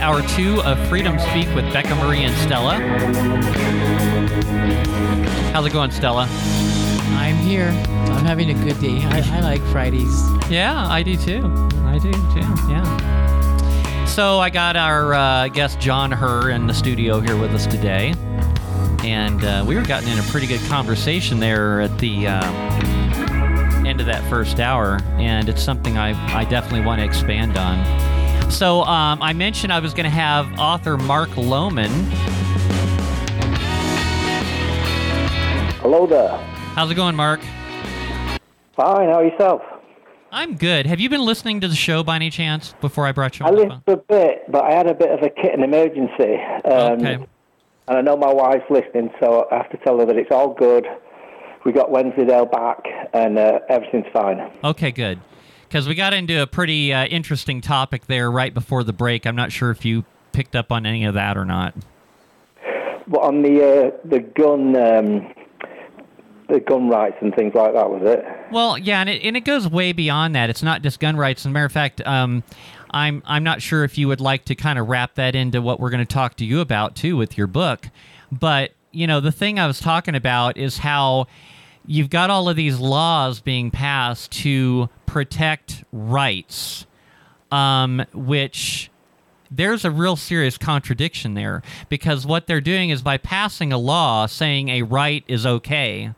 hour two of Freedom Speak with Becca Mari and Stella. How's it going, Stella? I'm here. I'm having a good day. I, I like Fridays. Yeah, I do too. I do too. Yeah. So I got our uh, guest Jon Herr in the studio here with us today, and uh, we were getting in a pretty good conversation there at the uh, end of that first hour, and it's something I I definitely want to expand on. So um, I mentioned I was going to have author Mark Loughman. Hello there. How's it going, Mark? Fine, how are yourself? I'm good. Have you been listening to the show by any chance before I brought you I on? the listened a bit, but I had a bit of a kitten emergency. Um, Okay. And I know my wife's listening, so I have to tell her that it's all good. We got Wensleydale back, and uh, everything's fine. Okay, good. Because we got into a pretty uh, interesting topic there right before the break. I'm not sure if you picked up on any of that or not. But on the uh, the gun um, the gun rights and things like that, was it? Well, yeah, and it, and it goes way beyond that. It's not just gun rights. As a matter of fact, um, I'm I'm not sure if you would like to kind of wrap that into what we're going to talk to you about too with your book. But you know, the thing I was talking about is how you've got all of these laws being passed to protect rights, um, which there's a real serious contradiction there because what they're doing is by passing a law saying a right is okay,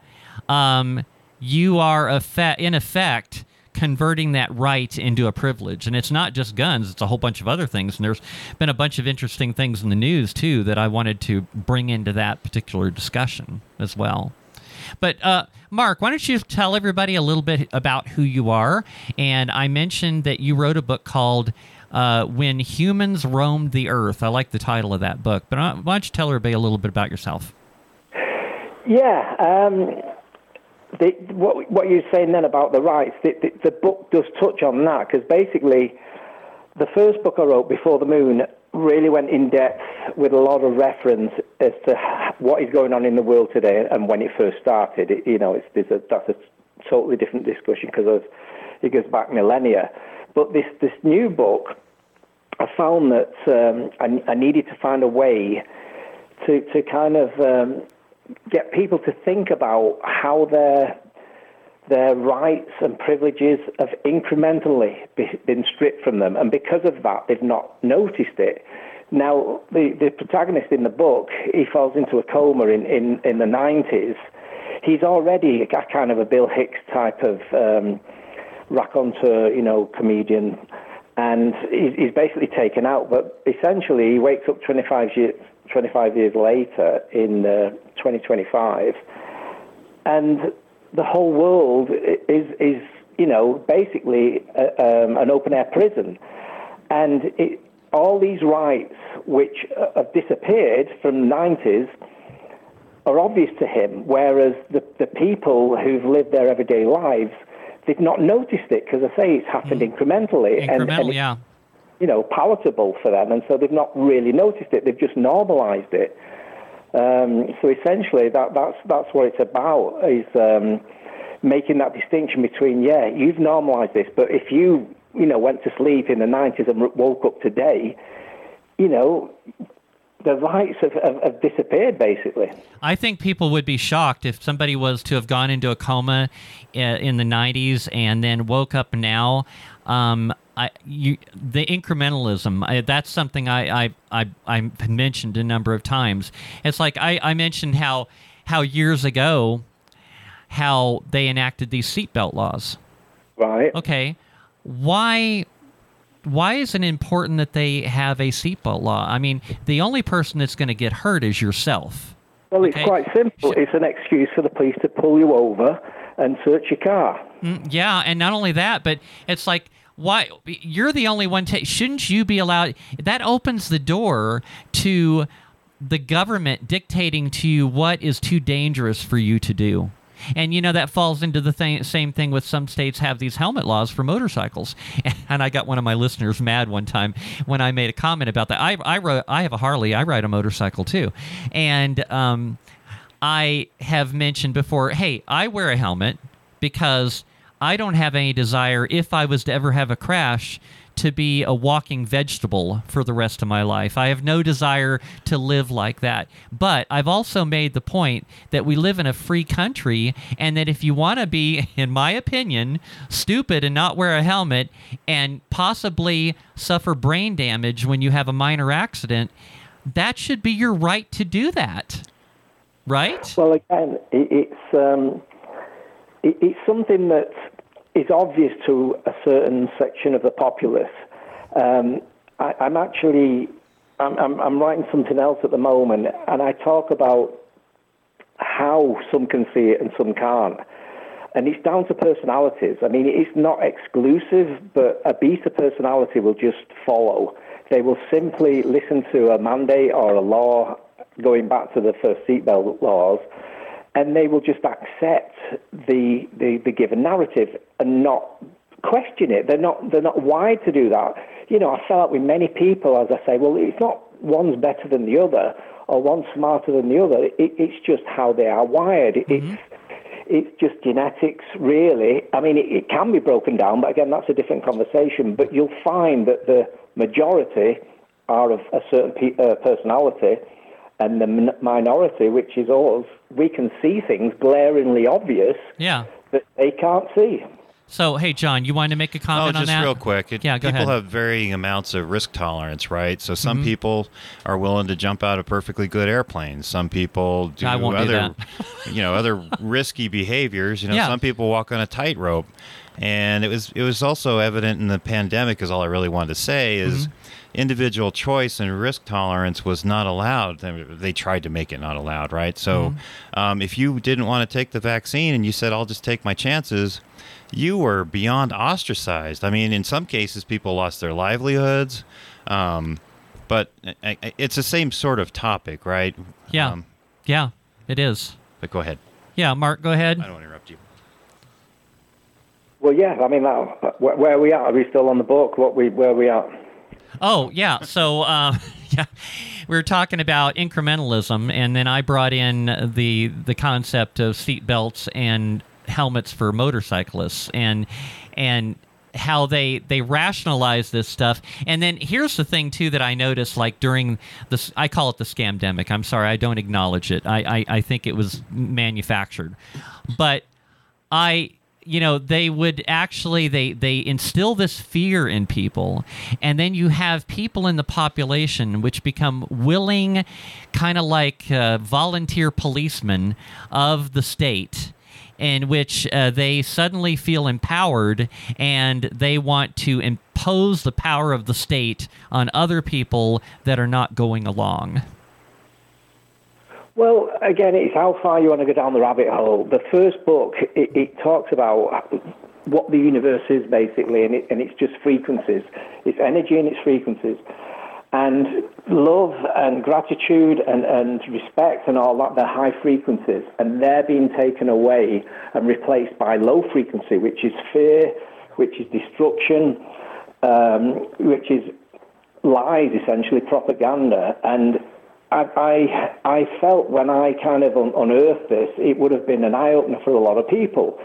um, you are in effect converting that right into a privilege. And it's not just guns, it's a whole bunch of other things. And there's been a bunch of interesting things in the news, too, that I wanted to bring into that particular discussion as well. But uh, Mark, why don't you tell everybody a little bit about who you are? And I mentioned that you wrote a book called uh, "When Humans Roamed the Earth." I like the title of that book. But uh, why don't you tell everybody a little bit about yourself? Yeah. Um, the, what, what you're saying then about the rights, the, the, the book does touch on that because basically, the first book I wrote, Before the Moon, really went in depth with a lot of reference as to what is going on in the world today and when it first started. It, you know, it's, a, that's a totally different discussion because it goes back millennia. But this, this new book, I found that um, I, I needed to find a way to, to kind of um, get people to think about how their their rights and privileges have incrementally be, been stripped from them, and because of that, they've not noticed it. Now, the, the protagonist in the book, he falls into a coma in, in, in the 90s. He's already a kind of a Bill Hicks type of um, raconteur, you know, comedian, and he's, he's basically taken out. But essentially, he wakes up 25 years, 25 years later in uh, 2025, and the whole world is is you know basically a, um, an open air prison, and it, all these rights which uh, have disappeared from the 90s are obvious to him, whereas the the people who've lived their everyday lives they've not noticed it because I say it's happened mm. incrementally, and, Incremental, and yeah. you know palatable for them, and so they've not really noticed it. They've just normalized it. Um, so essentially, that, that's that's what it's about is um, making that distinction between yeah, you've normalised this, but if you you know went to sleep in the '90s and woke up today, you know the rights have, have, have disappeared basically. I think people would be shocked if somebody was to have gone into a coma uh, in the 90s and then woke up now. Um, I, you, the incrementalism, I, that's something I, I, I, I mentioned a number of times. It's like I, I mentioned how, how years ago, how they enacted these seatbelt laws. Right. Okay. Why why is it important that they have a seatbelt law? I mean, the only person that's going to get hurt is yourself. Well, it's Okay. quite simple. It's an excuse for the police to pull you over and search your car. Mm, Yeah, and not only that, but it's like why you're the only one. Shouldn't you be allowed? That opens the door to the government dictating to you what is too dangerous for you to do. And you know that falls into the same thing with some states have these helmet laws for motorcycles. And I got one of my listeners mad one time when I made a comment about that. I I, wrote, I have a Harley. I ride a motorcycle too, and um, I have mentioned before. Hey, I wear a helmet because I don't have any desire, if I was to ever have a crash, to be a walking vegetable for the rest of my life. I have no desire to live like that. But I've also made the point that we live in a free country and that if you want to be, in my opinion, stupid and not wear a helmet and possibly suffer brain damage when you have a minor accident, that should be your right to do that. Right? Well, again, it's um, it's something that is obvious to a certain section of the populace. Um, I, am actually I'm, I'm, I'm writing something else at the moment, and I talk about how some can see it and some can't. And it's down to personalities. I mean, it's not exclusive, but a beta personality will just follow. They will simply listen to a mandate or a law going back to the first seatbelt laws and they will just accept the, the, the given narrative and not question it. They're not they're not wired to do that. You know, I fell out with many people as I say, well, it's not one's better than the other or one's smarter than the other. It, it's just how they are wired. Mm-hmm. It's it's just genetics, really. I mean, it, it, can be broken down, but again, that's a different conversation. But you'll find that the majority are of a certain pe- uh, personality, and the minority, which is us, we can see things glaringly obvious yeah. that they can't see. So, hey, Jon, you wanted to make a comment oh, on that? just real quick. It, yeah, go people ahead. have varying amounts of risk tolerance, right? So some mm-hmm. people are willing to jump out of perfectly good airplanes. Some people do I won't other, do you know, other risky behaviors. You know, yeah. some people walk on a tightrope, and it was it was also evident in the pandemic. Is all I really wanted to say is. Mm-hmm individual choice and risk tolerance was not allowed. They tried to make it not allowed, right? So, mm-hmm. um, if you didn't want to take the vaccine and you said, "I'll just take my chances," you were beyond ostracized. I mean, in some cases, people lost their livelihoods. Um, but it's the same sort of topic, right? Yeah. Um, yeah, it is. But go ahead. Yeah, Mark, go ahead. I don't want to interrupt you. Well, yeah, I mean, that, where, are we at? Are we still on the book? What we where are we at? Oh yeah, so uh, yeah, we were talking about incrementalism, and then I brought in the the concept of seat belts and helmets for motorcyclists, and and how they they rationalize this stuff. And then here's the thing too that i noticed like during this i call it the scamdemic. I'm sorry i don't acknowledge it. I i, I think it was manufactured. But i you know they would actually they they instill this fear in people. And then you have people in the population which become willing kind of like uh, volunteer policemen of the state in which uh, they suddenly feel empowered and they want to impose the power of the state on other people that are not going along well, again, it's how far you want to go down the rabbit hole. The first book, it, it talks about what the universe is basically, and, it, and it's just frequencies. It's energy and it's frequencies. And love and gratitude and, and respect and all that, they're high frequencies. And they're being taken away and replaced by low frequency, which is fear, which is destruction, um, which is lies, essentially, propaganda. And I, I, felt when I kind of un- unearthed this, it would have been an eye opener for a lot of people.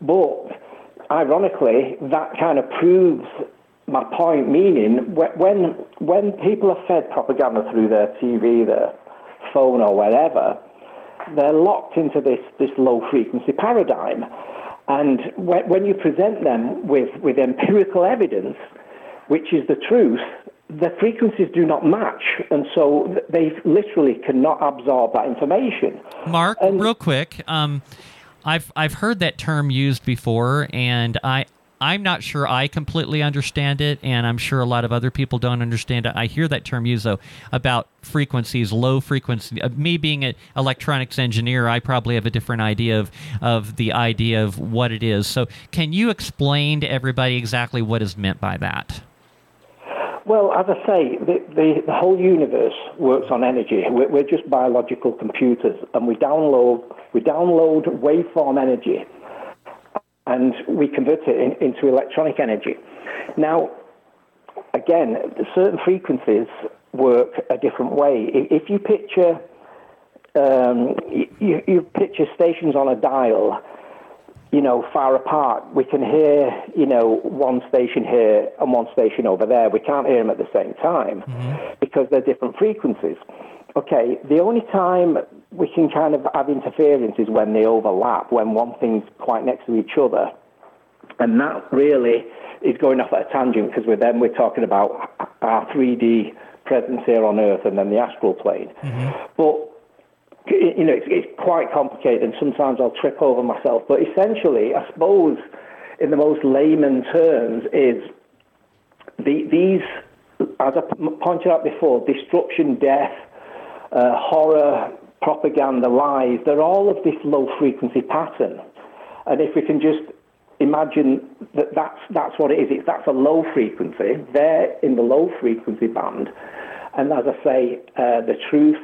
But ironically, that kind of proves my point, meaning when, when people are fed propaganda through their TV, their phone, or whatever, they're locked into this, this low frequency paradigm. And when, when you present them with, with empirical evidence, which is the truth, the frequencies do not match, and so they literally cannot absorb that information. Mark, and, real quick, um, I've I've heard that term used before, and I I'm not sure I completely understand it, and I'm sure a lot of other people don't understand it. I hear that term used though about frequencies, low frequency. Uh, me being an electronics engineer, I probably have a different idea of of the idea of what it is. So, can you explain to everybody exactly what is meant by that? Well, as I say, the, the, the whole universe works on energy. We're, we're, just biological computers, and we download we download waveform energy, and we convert it in, into electronic energy. Now, again, certain frequencies work a different way. If you picture um, you, you picture stations on a dial you know, far apart. We can hear, you know, one station here and one station over there. We can't hear them at the same time mm-hmm. because they're different frequencies. Okay, the only time we can kind of have interference is when they overlap, when one thing's quite next to each other. And that really is going off at a tangent because we're, then we're talking about our 3D presence here on Earth and then the astral plane. Mm-hmm. But you know, it's, it's quite complicated, and sometimes I'll trip over myself. But essentially, I suppose, in the most layman terms, is the, these, as I pointed out before, destruction, death, uh, horror, propaganda, lies, they're all of this low frequency pattern. And if we can just imagine that that's, that's what it is, it's, that's a low frequency, they're in the low frequency band. And as I say, uh, the truth,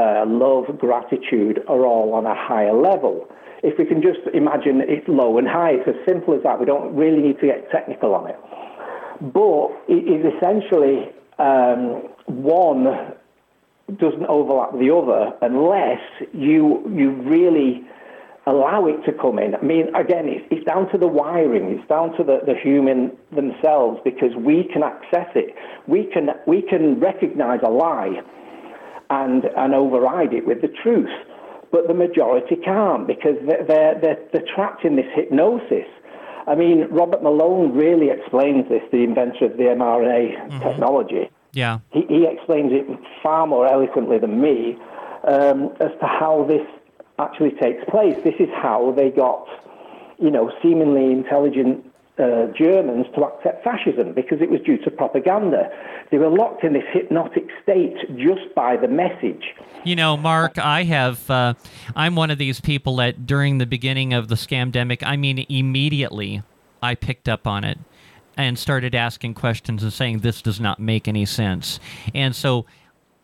uh, love, gratitude are all on a higher level. If we can just imagine it's low and high, it's as simple as that. We don't really need to get technical on it. But it is essentially um, one doesn't overlap the other unless you you really allow it to come in. I mean, again, it's, it's down to the wiring. It's down to the, the human themselves because we can access it. We can we can recognize a lie and and override it with the truth, but the majority can't because they're they're, they're, they're trapped in this hypnosis. I mean, Robert Malone really explains this, the inventor of the mRNA technology Yeah. he, he explains it far more eloquently than me um, as to how this actually takes place. This is how they got, you know, seemingly intelligent uh, Germans to accept fascism because it was due to propaganda. They were locked in this hypnotic state just by the message. You know, Mark, I have. Uh, I'm one of these people that during the beginning of the scamdemic, I mean, immediately, I picked up on it and started asking questions and saying this does not make any sense. And so,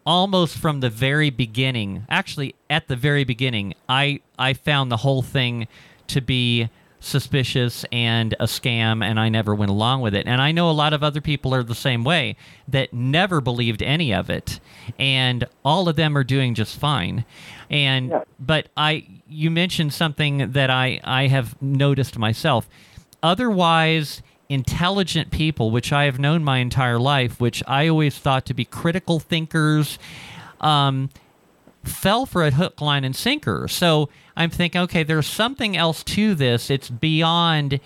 almost from the very beginning, actually at the very beginning, I I found the whole thing to be suspicious and a scam and I never went along with it. And I know a lot of other people are the same way that never believed any of it and all of them are doing just fine. And Yeah. but I you mentioned something that I I have noticed myself. Otherwise intelligent people which I have known my entire life, which I always thought to be critical thinkers um fell for a hook, line, and sinker. So I'm thinking, okay, there's something else to this. It's beyond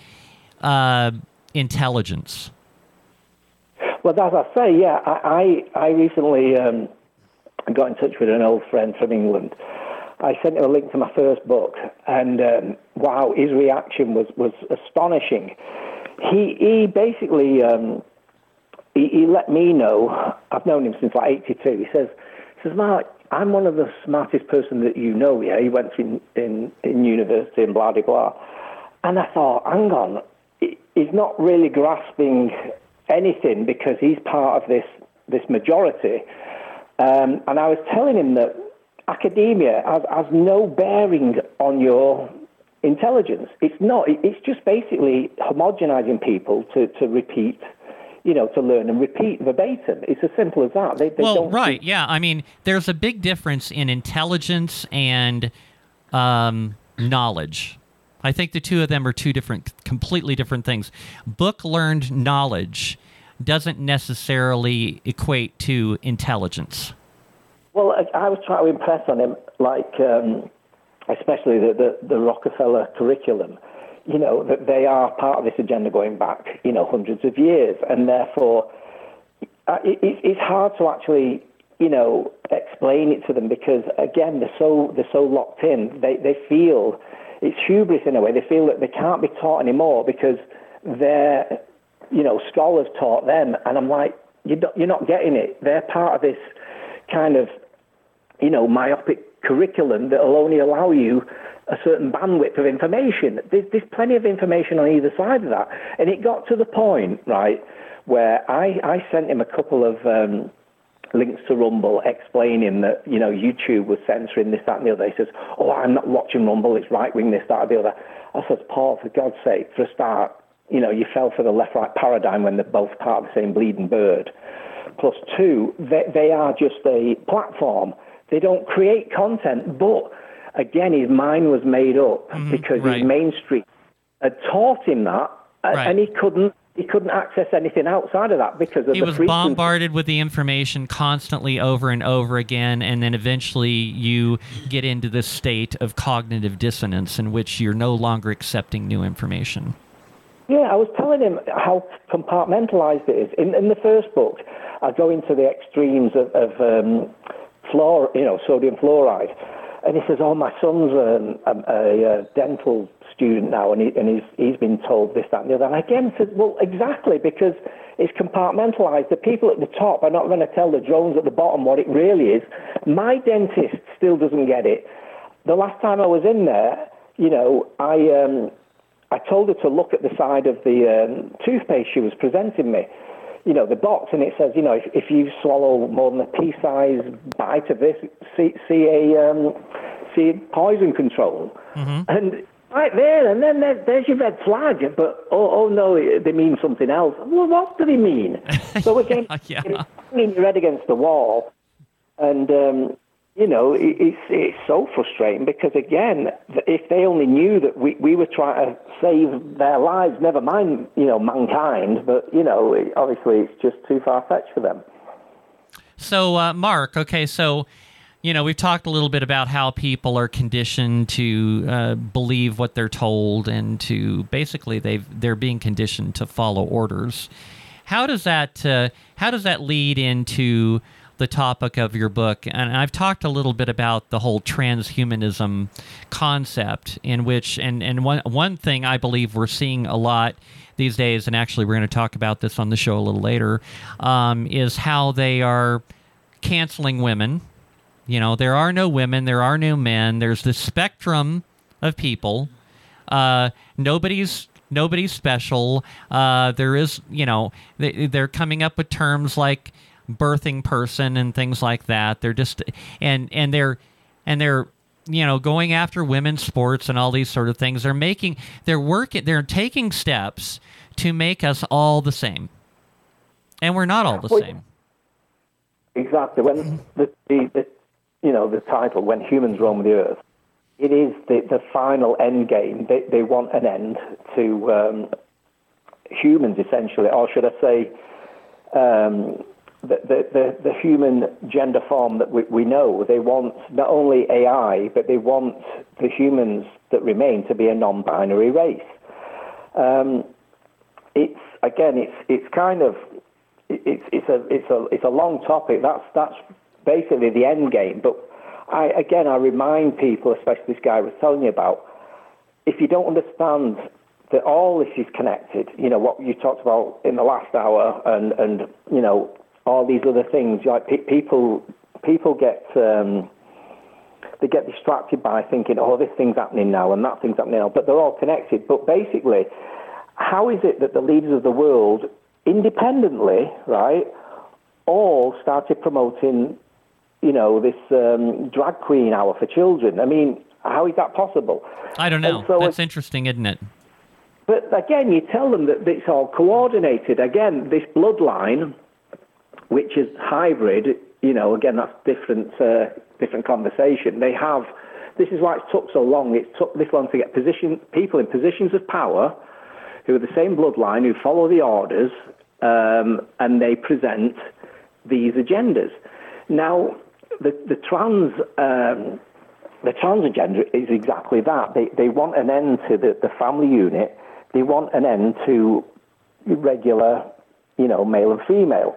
uh, intelligence. Well, as I say, yeah, I, I, I recently um, got in touch with an old friend from England. I sent him a link to my first book, and um, wow, his reaction was, was astonishing. He, he basically um, he, he let me know. I've known him since like '82. He says, he says, Mark, I'm one of the smartest person that you know. Yeah, he went in in, in university and blah blah blah. And I thought, hang on, he's not really grasping anything because he's part of this this majority. Um, and I was telling him that academia has, has no bearing on your intelligence. It's not. It's just basically homogenizing people to, to repeat, you know, to learn and repeat verbatim. It's as simple as that. They, they well, right, yeah. I mean, there's a big difference in intelligence and um, knowledge. I think the two of them are two different, completely different things. Book learned knowledge doesn't necessarily equate to intelligence. Well, I, I was trying to impress on him, like um, especially the, the, the Rockefeller curriculum. You know that they are part of this agenda going back, you know, hundreds of years, and therefore uh, it, it, it's hard to actually, you know, explain it to them because again they're so they're so locked in. They they feel it's hubris in a way. They feel that they can't be taught anymore because their, you know, scholars taught them, and I'm like, you're not, you're not getting it. They're part of this kind of you know, myopic curriculum that will only allow you a certain bandwidth of information. There's, there's plenty of information on either side of that. And it got to the point, right, where I, I sent him a couple of um, links to Rumble explaining that, you know, YouTube was censoring this, that, and the other. He says, oh, I'm not watching Rumble, it's right wing, this, that, and the other. I said, Paul, for God's sake, for a start, you know, you fell for the left right paradigm when they're both part of the same bleeding bird. Plus, two, they, they are just a platform. They don't create content, but again, his mind was made up because right. he's mainstream. had taught him that, Right. and he couldn't he couldn't access anything outside of that because of the he was frequency. bombarded with the information constantly over and over again and then eventually you get into this state of cognitive dissonance in which you're no longer accepting new information Yeah, I was telling him how compartmentalized it is. In, in the first book, I go into the extremes of, of um, fluor, you know, sodium fluoride, and he says, "Oh, my son's um, a, a, a dental student now, and, he, and he's he's been told this, that, and the other." And I again, says, "Well, exactly because." It's compartmentalized. The people at the top are not going to tell the drones at the bottom what it really is. My dentist still doesn't get it. The last time I was in there, you know, I um, I told her to look at the side of the um, toothpaste she was presenting me, you know, the box, and it says, you know, if, if you swallow more than a pea-sized bite of this, see, see a um, see poison control, and right there, and then there, there's your red flag. But oh, oh no, they mean something else. Well, what do they mean? So again, Yeah. you're banging your head against the wall, and um, you know, it's it's so frustrating because again, if they only knew that we, we were trying to save their lives, never mind you know mankind, but you know, obviously it's just too far fetched for them. So, uh, Mark, okay, so you know we've talked a little bit about how people are conditioned to uh, believe what they're told, and to basically they've they're being conditioned to follow orders. How does that uh, how does that lead into the topic of your book? And I've talked a little bit about the whole transhumanism concept, in which and and one one thing I believe we're seeing a lot these days, and actually we're going to talk about this on the show a little later, um, is how they are canceling women. You know, there are no women, there are no men. There's this spectrum of people. Uh, nobody's nobody's special. Uh, there is, you know, they, they're coming up with terms like birthing person and things like that. They're just and and they're and they're you know going after women's sports and all these sort of things. They're making they're working they're taking steps to make us all the same, and we're not all the Well, same. Exactly. When the, the, the you know the title, when humans roam the earth, it is the, the final end game. They they want an end to um, humans essentially, or should I say, um, the, the, the, human gender form that we, we know. They want not only AI, but they want the humans that remain to be a non-binary race. Um, it's again, it's it's kind of it's it's a it's a it's a long topic. That's that's basically the end game. But I again, I remind people, especially this guy I was telling you about, if you don't understand that all this is connected, you know what you talked about in the last hour, and and you know all these other things. Like pe- people people get. Um, they get distracted by thinking, oh, this thing's happening now and that thing's happening now, but they're all connected. But basically, how is it that the leaders of the world, independently, right, all started promoting, you know, this um, drag queen hour for children? I mean, how is that possible? I don't know. So That's interesting, isn't it? But again, you tell them that it's all coordinated. Again, this bloodline, which is hybrid, you know, again, that's different, uh, different conversation. They have. This is why it took so long. It took this long to get position people in positions of power, who are the same bloodline, who follow the orders, um, and they present these agendas. Now, the the trans. Um, the trans agenda is exactly that. They, they want an end to the, the family unit. They want an end to regular, you know, male and female.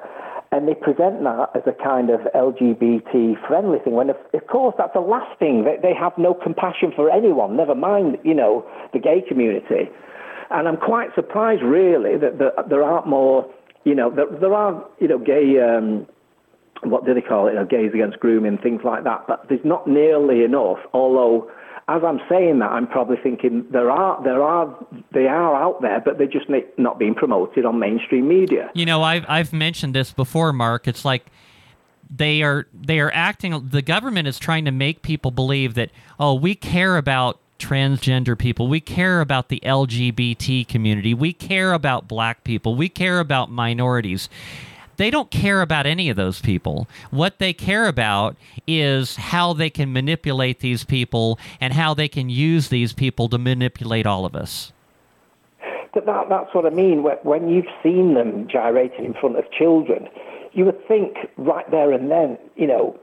And they present that as a kind of LGBT friendly thing, when of, of course that's last thing. They, they have no compassion for anyone, never mind, you know, the gay community. And I'm quite surprised, really, that, that there aren't more, you know, there, there are, you know, gay. Um, what do they call it? You know, gays against grooming, things like that. But there's not nearly enough. Although, as I'm saying that, I'm probably thinking there are, there are, they are out there, but they're just not being promoted on mainstream media. You know, I've I've mentioned this before, Mark. It's like they are they are acting. The government is trying to make people believe that oh, we care about transgender people. We care about the LGBT community. We care about black people. We care about minorities. They don't care about any of those people. What they care about is how they can manipulate these people and how they can use these people to manipulate all of us. But that, that's what I mean. When you've seen them gyrating in front of children, you would think right there and then, you know,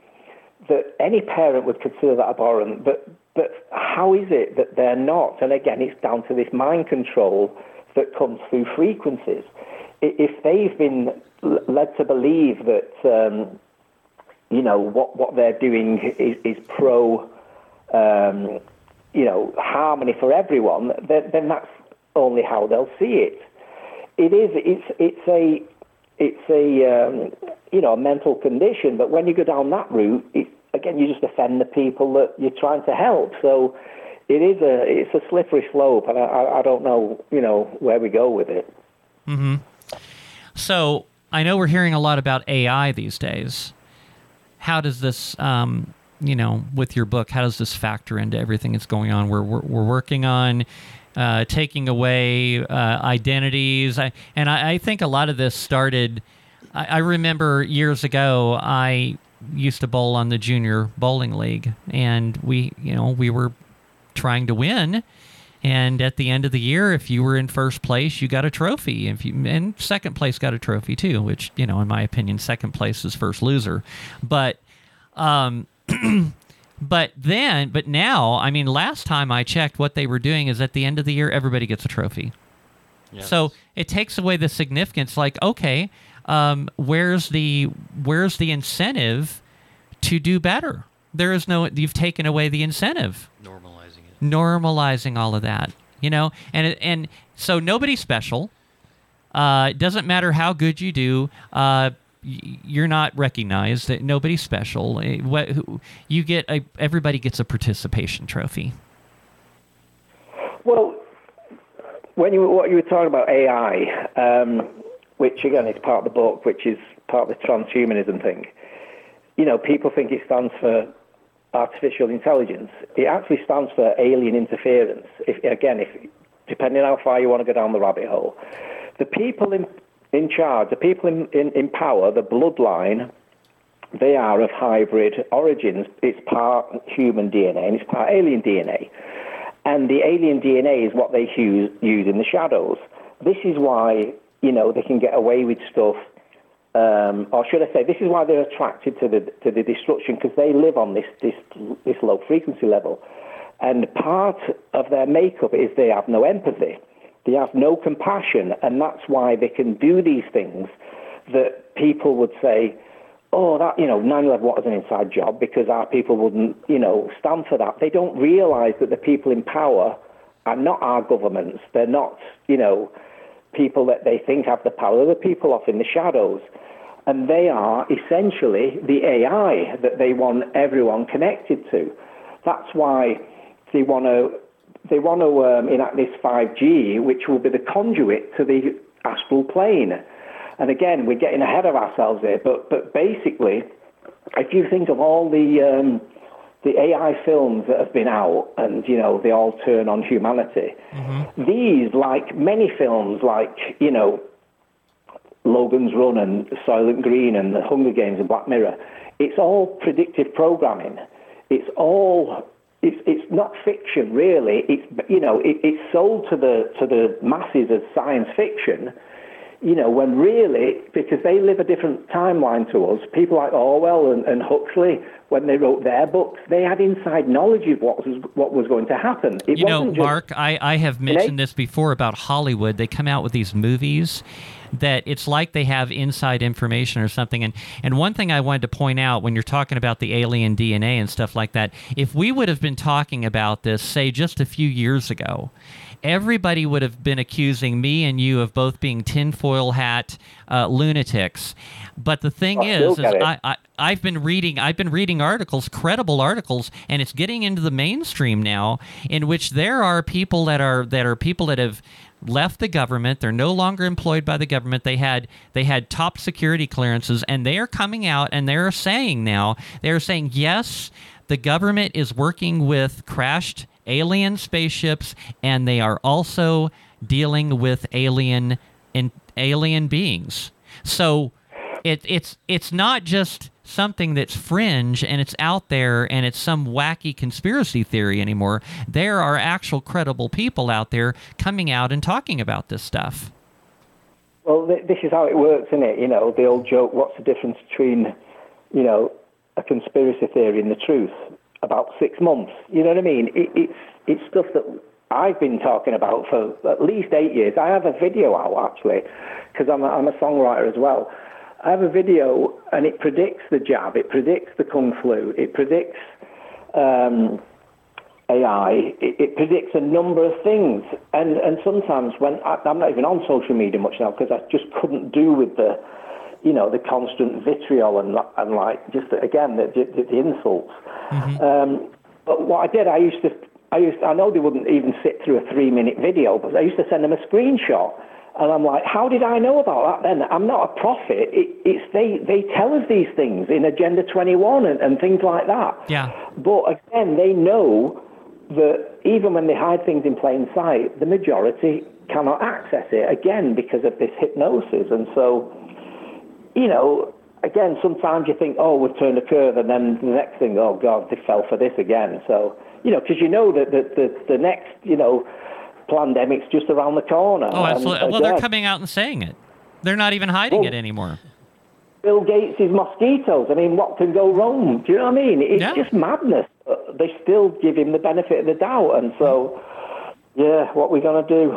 that any parent would consider that abhorrent. But but how is it that they're not? And again, it's down to this mind control that comes through frequencies. If they've been led to believe that, um, you know, what, what they're doing is, is pro, um, you know, harmony for everyone, then, then that's only how they'll see it. It is, it's, it's a, it's a, um, you know, a mental condition, but when you go down that route, it, again, you just offend the people that you're trying to help. So it is a, it's a slippery slope, and I, I don't know, you know, where we go with it. Mm-hmm. So I know we're hearing a lot about AI these days. How does this, um, you know, with your book, how does this factor into everything that's going on? We're, we're, we're working on uh, taking away uh, identities. I, and I, I, think a lot of this started. I, I, remember years ago, I used to bowl on the junior bowling league, and we, you know, we were trying to win. And at the end of the year, if you were in first place, you got a trophy. If you and second place got a trophy too, which you know, in my opinion, second place is first loser. But, um, but then, but now, I mean, last time I checked, what they were doing is at the end of the year, everybody gets a trophy. Yes. So it takes away the significance. Like, okay, um, where's the where's the incentive to do better? There is no. You've taken away the incentive. It. Normalizing all of that. You know, and and so nobody's special. Uh, it doesn't matter how good you do. Uh, you're not recognized. Nobody's special. Eh, you get a, everybody gets a participation trophy. Well, when you what you were talking about AI, um, which again is part of the book, which is part of the transhumanism thing. You know, people think it stands for artificial intelligence. It actually stands for alien interference. If, again, if depending on how far you want to go down the rabbit hole, the people in in charge, the people in, in, in power, the bloodline, they are of hybrid origins. It's part human DNA and it's part alien DNA. And the alien DNA is what they use, use in the shadows. This is why, you know, they can get away with stuff. Um, or should I say, this is why they're attracted to the, to the destruction, because they live on this, this, this low frequency level. And part of their makeup is they have no empathy. They have no compassion, and that's why they can do these things that people would say, oh, that, you know, 9 11 was an inside job because our people wouldn't, you know, stand for that. They don't realize that the people in power are not our governments. They're not, you know, people that they think have the power. The people off in the shadows. And they are essentially the AI that they want everyone connected to. That's why they want to they want to um, enact this 5G, which will be the conduit to the astral plane. And again, we're getting ahead of ourselves here, but, but basically, if you think of all the, um, the AI films that have been out and, you know, they all turn on humanity, mm-hmm. these, like many films, like, you know, Logan's Run and Soylent Green and The Hunger Games and Black Mirror, it's all predictive programming. It's all it's it's not fiction really. It's you know it, it's sold to the to the masses as science fiction. You know when really because they live a different timeline to us. People like Orwell and, and Huxley when they wrote their books, they had inside knowledge of what was what was going to happen. It you know, Mark, I, I have mentioned this before about Hollywood. They come out with these movies that it's like they have inside information or something. And and one thing I wanted to point out when you're talking about the alien DNA and stuff like that, if we would have been talking about this, say, just a few years ago, everybody would have been accusing me and you of both being tinfoil hat uh, lunatics. But the thing is, is I, I, I've been reading I've been reading articles, credible articles, and it's getting into the mainstream now, in which there are people that are that are people that have left the government. They're no longer employed by the government. They had they had top security clearances, and they are coming out and they're saying now they're saying yes, the government is working with crashed alien spaceships, and they are also dealing with alien in alien beings. So it, it's it's not just something that's fringe and it's out there and it's some wacky conspiracy theory anymore. There are actual credible people out there coming out and talking about this stuff. Well, th- this is how it works, isn't it? You know, the old joke, what's the difference between, you know, a conspiracy theory and the truth? About six months. You know what I mean? It, it's, it's stuff that I've been talking about for at least eight years. I have a video out, actually, because I'm a, I'm a songwriter as well. I have a video, and it predicts the jab, it predicts the kung flu, it predicts um, AI, it, it, predicts a number of things. And, and sometimes when I, am not even on social media much now because I just couldn't do with the, you know, the constant vitriol and, and like just again the, the, the insults. Mm-hmm. Um, but what I did, I used to, I used, I know they wouldn't even sit through a three minute video, but I used to send them a screenshot and I'm like, how did I know about that then? I'm not a prophet. It, it's they, they tell us these things in Agenda 21 and, and things like that. Yeah. But again, they know that even when they hide things in plain sight, the majority cannot access it again because of this hypnosis. And so, you know, again, sometimes you think, oh, we've turned a curve, and then the next thing, oh God, they fell for this again. So, you know, because you know that the, the, the next, you know, pandemic's just around the corner. Oh, absolutely. well, they're coming out and saying it. They're not even hiding well, it anymore. Bill Gates' mosquitoes. I mean, what can go wrong? Do you know what I mean? It's yeah. just madness. They still give him the benefit of the doubt, and so, yeah, what are we gonna do?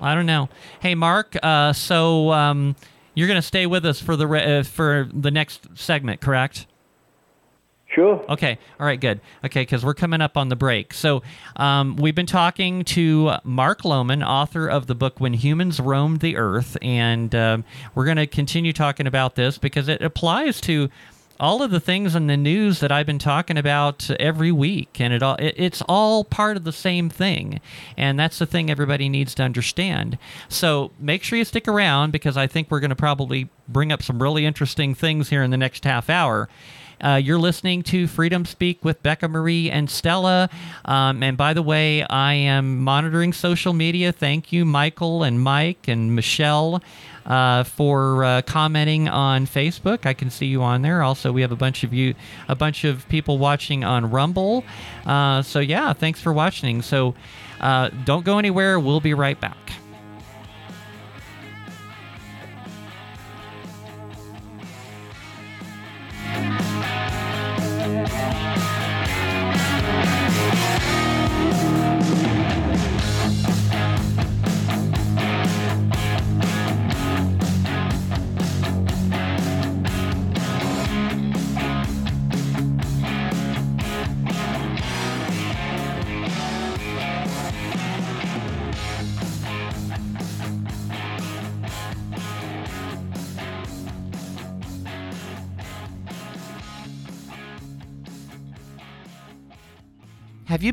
I don't know. Hey, Mark. Uh, so um, you're gonna stay with us for the re- uh, for the next segment, correct? Sure. Okay. All right. Good. Okay, because we're coming up on the break. So um, we've been talking to Mark Loughman, author of the book "When Humans Roamed the Earth," and um, we're going to continue talking about this because it applies to all of the things in the news that I've been talking about every week, and it all it, it's all part of the same thing, and that's the thing everybody needs to understand. So make sure you stick around because I think we're going to probably bring up some really interesting things here in the next half hour. Uh, you're listening to Freedom Speak with Becca Mari and Stella. Um, and by the way, I am monitoring social media. Thank you, Michael and Mike and Michelle. Uh, for uh, commenting on Facebook. I can see you on there. Also, we have a bunch of you, a bunch of people watching on Rumble. Uh, so yeah, thanks for watching. So uh, don't go anywhere. We'll be right back.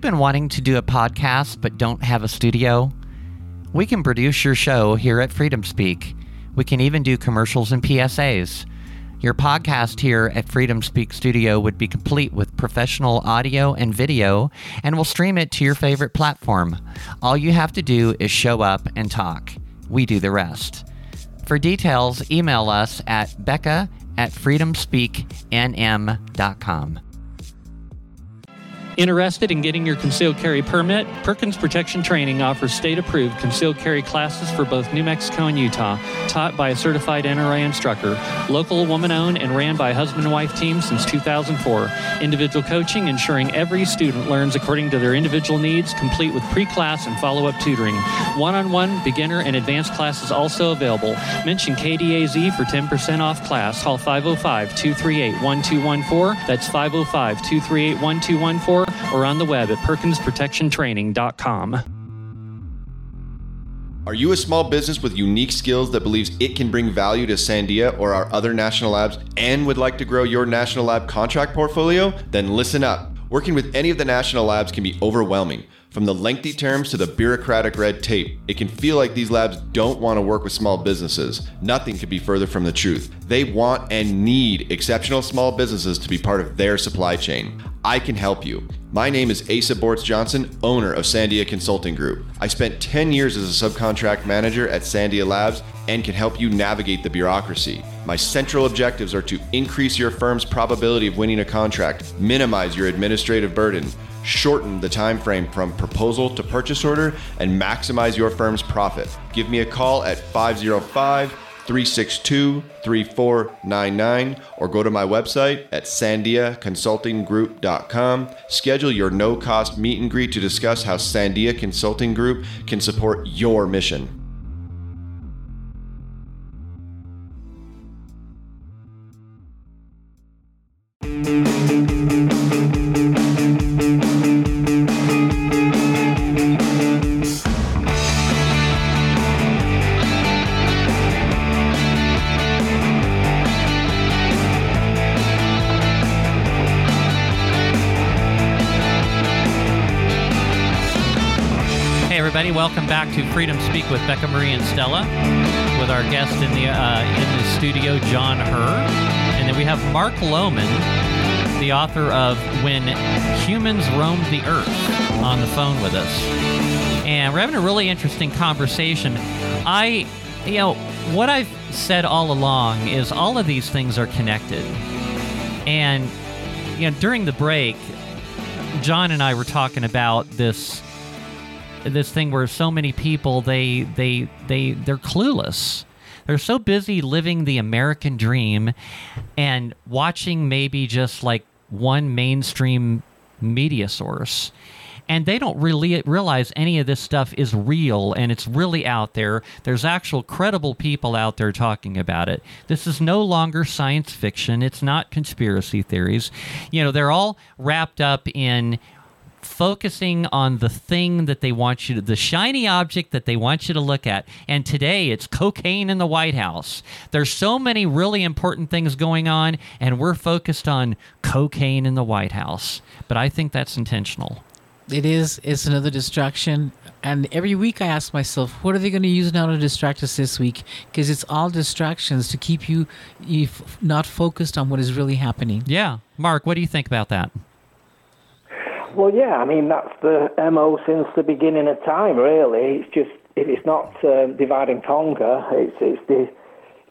Been wanting to do a podcast but don't have a studio? We can produce your show here at Freedom Speak. We can even do commercials and PSAs. Your podcast here at Freedom Speak Studio would be complete with professional audio and video, and we'll stream it to your favorite platform. All you have to do is show up and talk. We do the rest. For details, email us at becca at freedomspeaknm.com. Interested in getting your concealed carry permit? Perkins Protection Training offers state approved concealed carry classes for both New Mexico and Utah, taught by a certified NRA instructor. Local, woman owned, and ran by a husband and wife team since 2004. Individual coaching ensuring every student learns according to their individual needs, complete with pre class and follow up tutoring. One on one, beginner, and advanced classes also available. Mention KDAZ for 10% off class. Call 505 238 1214. That's 505 238 1214 or on the web at perkinsprotectiontraining.com. Are you a small business with unique skills that believes it can bring value to Sandia or our other national labs and would like to grow your national lab contract portfolio? Then listen up. Working with any of the national labs can be overwhelming. From the lengthy terms to the bureaucratic red tape, it can feel like these labs don't want to work with small businesses. Nothing could be further from the truth. They want and need exceptional small businesses to be part of their supply chain. I can help you. My name is Asa Bortz Johnson, owner of Sandia Consulting Group. I spent 10 years as a subcontract manager at Sandia Labs and can help you navigate the bureaucracy. My central objectives are to increase your firm's probability of winning a contract, minimize your administrative burden, shorten the time frame from proposal to purchase order, and maximize your firm's profit. Give me a call at 505 362 3499 or go to my website at sandiaconsultinggroup.com. Schedule your no cost meet and greet to discuss how Sandia Consulting Group can support your mission. To Freedom Speak with Becca Mari and Stella, with our guest in the uh, in the studio, Jon Herr, and then we have Mark Loughman, the author of When Humans Roamed the Earth, on the phone with us, and we're having a really interesting conversation. I, you know, what I've said all along is all of these things are connected, and you know, during the break, Jon and I were talking about this this thing where so many people they they they they're clueless. They're so busy living the American dream and watching maybe just like one mainstream media source. And they don't really realize any of this stuff is real and it's really out there. There's actual credible people out there talking about it. This is no longer science fiction. It's not conspiracy theories. You know, they're all wrapped up in focusing on the thing that they want you to, the shiny object that they want you to look at. And today it's cocaine in the White House. There's so many really important things going on, and we're focused on cocaine in the White House. But I think that's intentional. It is. It's another distraction. And every week I ask myself, what are they going to use now to distract us this week? Because it's all distractions to keep you, you f- not focused on what is really happening. Yeah. Mark, what do you think about that? Well, yeah, I mean, that's the MO since the beginning of time, really. It's just, if it's not uh, divide and conquer, it's, it's the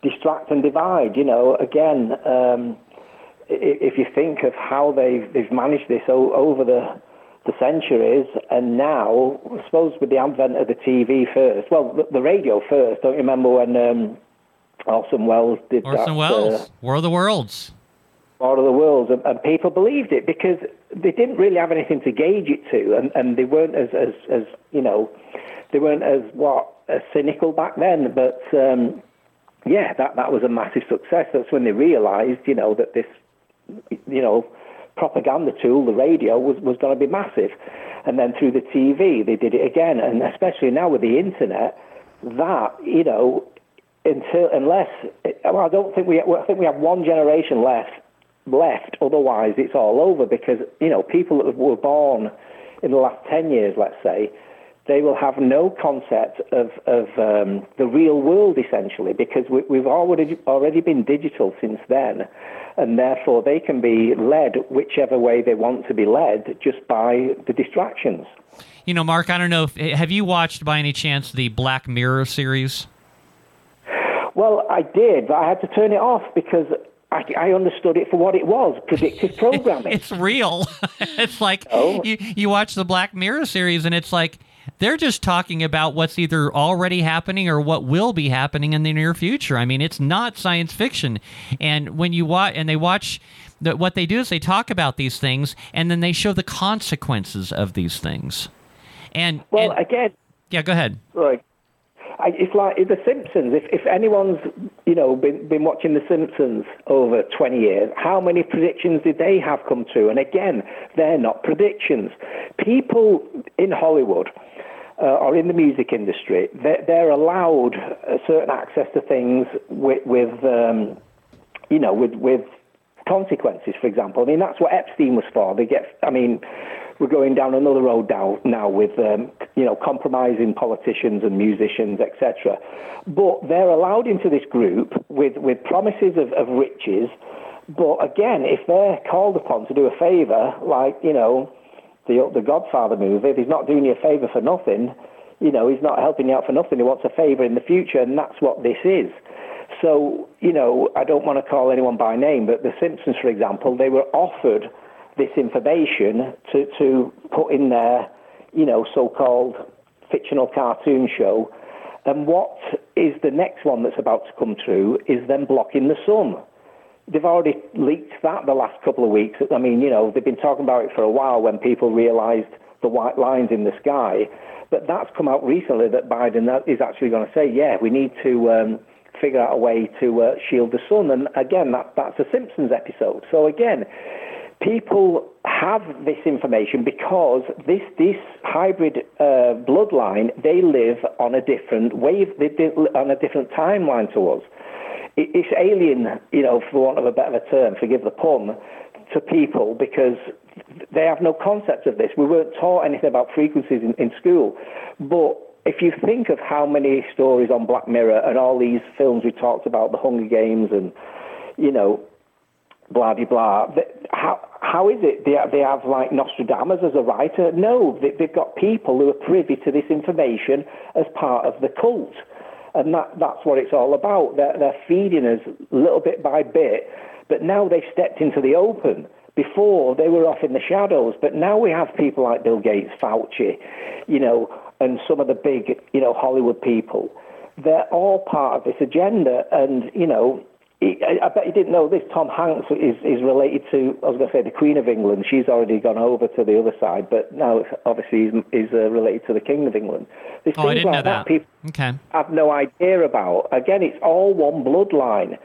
distract and divide. You know, again, um, if you think of how they've, they've managed this o- over the, the centuries, and now, I suppose with the advent of the TV first, well, the, the radio first, don't you remember when um, Orson Welles did that? Orson Welles, uh, War of the Worlds. War of the world, and, and people believed it because they didn't really have anything to gauge it to, and, and they weren't as, as, as you know, they weren't as what as cynical back then. But um, yeah, that that was a massive success. That's when they realised, you know, that this, you know, propaganda tool, the radio, was was going to be massive, and then through the TV they did it again, and especially now with the internet, that you know, until unless well, I don't think we I think we have one generation left left. Otherwise, it's all over because you know people that were born in the last ten years, let's say, they will have no concept of of um, the real world essentially because we, we've already already been digital since then, and therefore they can be led whichever way they want to be led just by the distractions. You know, Mark, I don't know if have you watched by any chance the Black Mirror series? Well, I did, but I had to turn it off because I, I, understood it for what it was predictive programming. it's real. it's like oh. you, you watch the Black Mirror series, and it's like they're just talking about what's either already happening or what will be happening in the near future. I mean, it's not science fiction. And when you watch, and they watch, the, what they do is they talk about these things, and then they show the consequences of these things. And well, and, again, yeah, go ahead. Right. I, it's like The Simpsons. If, if anyone's you know been been watching The Simpsons over 20 years, how many predictions did they have come true? And again, they're not predictions. People in Hollywood uh, or in the music industry, they're, they're allowed a certain access to things with, with um, you know with with consequences. For example, I mean that's what Epstein was for. They get, I mean we're going down another road now, now with um, you know compromising politicians and musicians, etc. But they're allowed into this group with with promises of, of riches. But again, if they're called upon to do a favour, like you know, the the Godfather movie. If he's not doing you a favour for nothing, you know, he's not helping you out for nothing. He wants a favour in the future, and that's what this is. So, you know, I don't want to call anyone by name, but The Simpsons, for example, they were offered this information to, to put in their, you know, so-called fictional cartoon show. And what is the next one that's about to come through is them blocking the sun. They've already leaked that the last couple of weeks. I mean, you know, they've been talking about it for a while when people realised the white lines in the sky. But that's come out recently that Biden is actually going to say, yeah, we need to um, figure out a way to uh, shield the sun. And again, that, that's a Simpsons episode. So again, people have this information because this this hybrid uh, bloodline they live on a different wave, they, on a different timeline to us. It, it's alien, you know, for want of a better term, forgive the pun, to people because they have no concept of this. We weren't taught anything about frequencies in, in school, but if you think of how many stories on Black Mirror and all these films we talked about, the Hunger Games and you know blah blah blah. How how is it they have, they have like Nostradamus as a writer? No, they, they've got people who are privy to this information as part of the cult, and that that's what it's all about. They're, they're feeding us little bit by bit, but now they've stepped into the open. Before they were off in the shadows, but now we have people like Bill Gates, Fauci, you know, and some of the big, you know, Hollywood people. They're all part of this agenda, and you know, I bet you didn't know this. Tom Hanks is, is related to, I was going to say, the Queen of England. She's already gone over to the other side, but now obviously he's, he's uh, related to the King of England. There's oh, I didn't like know that. that. People okay. have no idea about. Again, it's all one bloodline.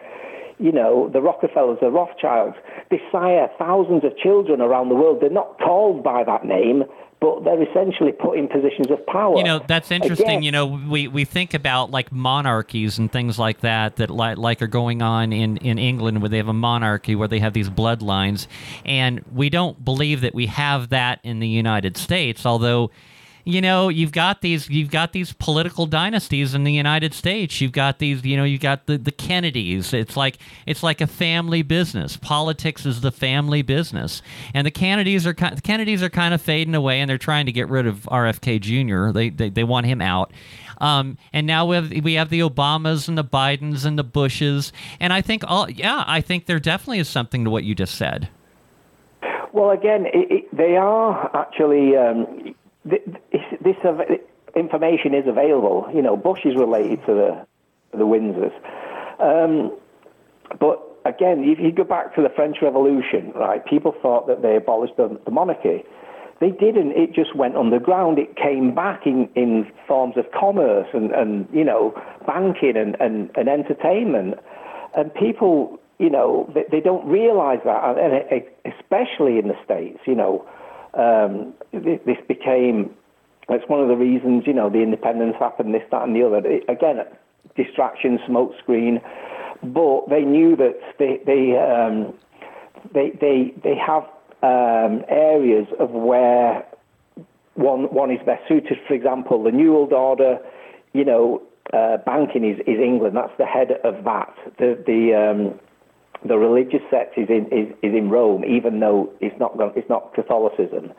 You know, the Rockefellers, the Rothschilds, they sire thousands of children around the world. They're not called by that name but they're essentially put in positions of power. You know, that's interesting. Again, you know, we, we think about like monarchies and things like that that like, like are going on in, in England where they have a monarchy where they have these bloodlines. And we don't believe that we have that in the United States, although you know you've got these you've got these political dynasties in the United States. You've got these you know you've got the the Kennedys. It's like it's like a family business. Politics is the family business, and the Kennedys are the Kennedys are kind of fading away, and they're trying to get rid of RFK Jr. They they, they want him out. Um, and now we have we have the Obamas and the Bidens and the Bushes, and I think all yeah, I think there definitely is something to what you just said. Well, again, it, it, they are actually. Um, this, this information is available. You know, Bush is related to the the Windsors, um, but again, if you go back to the French Revolution, right? People thought that they abolished the, the monarchy. They didn't. It just went underground. It came back in, in forms of commerce and, and you know banking and, and, and entertainment. And people, you know, they, they don't realize that, and especially in the states, you know um, this became, it's one of the reasons, you know, the independence happened, this, that, and the other. It, again, distraction, smoke screen, but they knew that they, they, um, they, they, they have um, areas of where one, one is best suited. For example, the New World Order, you know, uh, banking is, is England. That's the head of that. The, the, um, the religious sect is in is, is in Rome, even though it's not it's not Catholicism.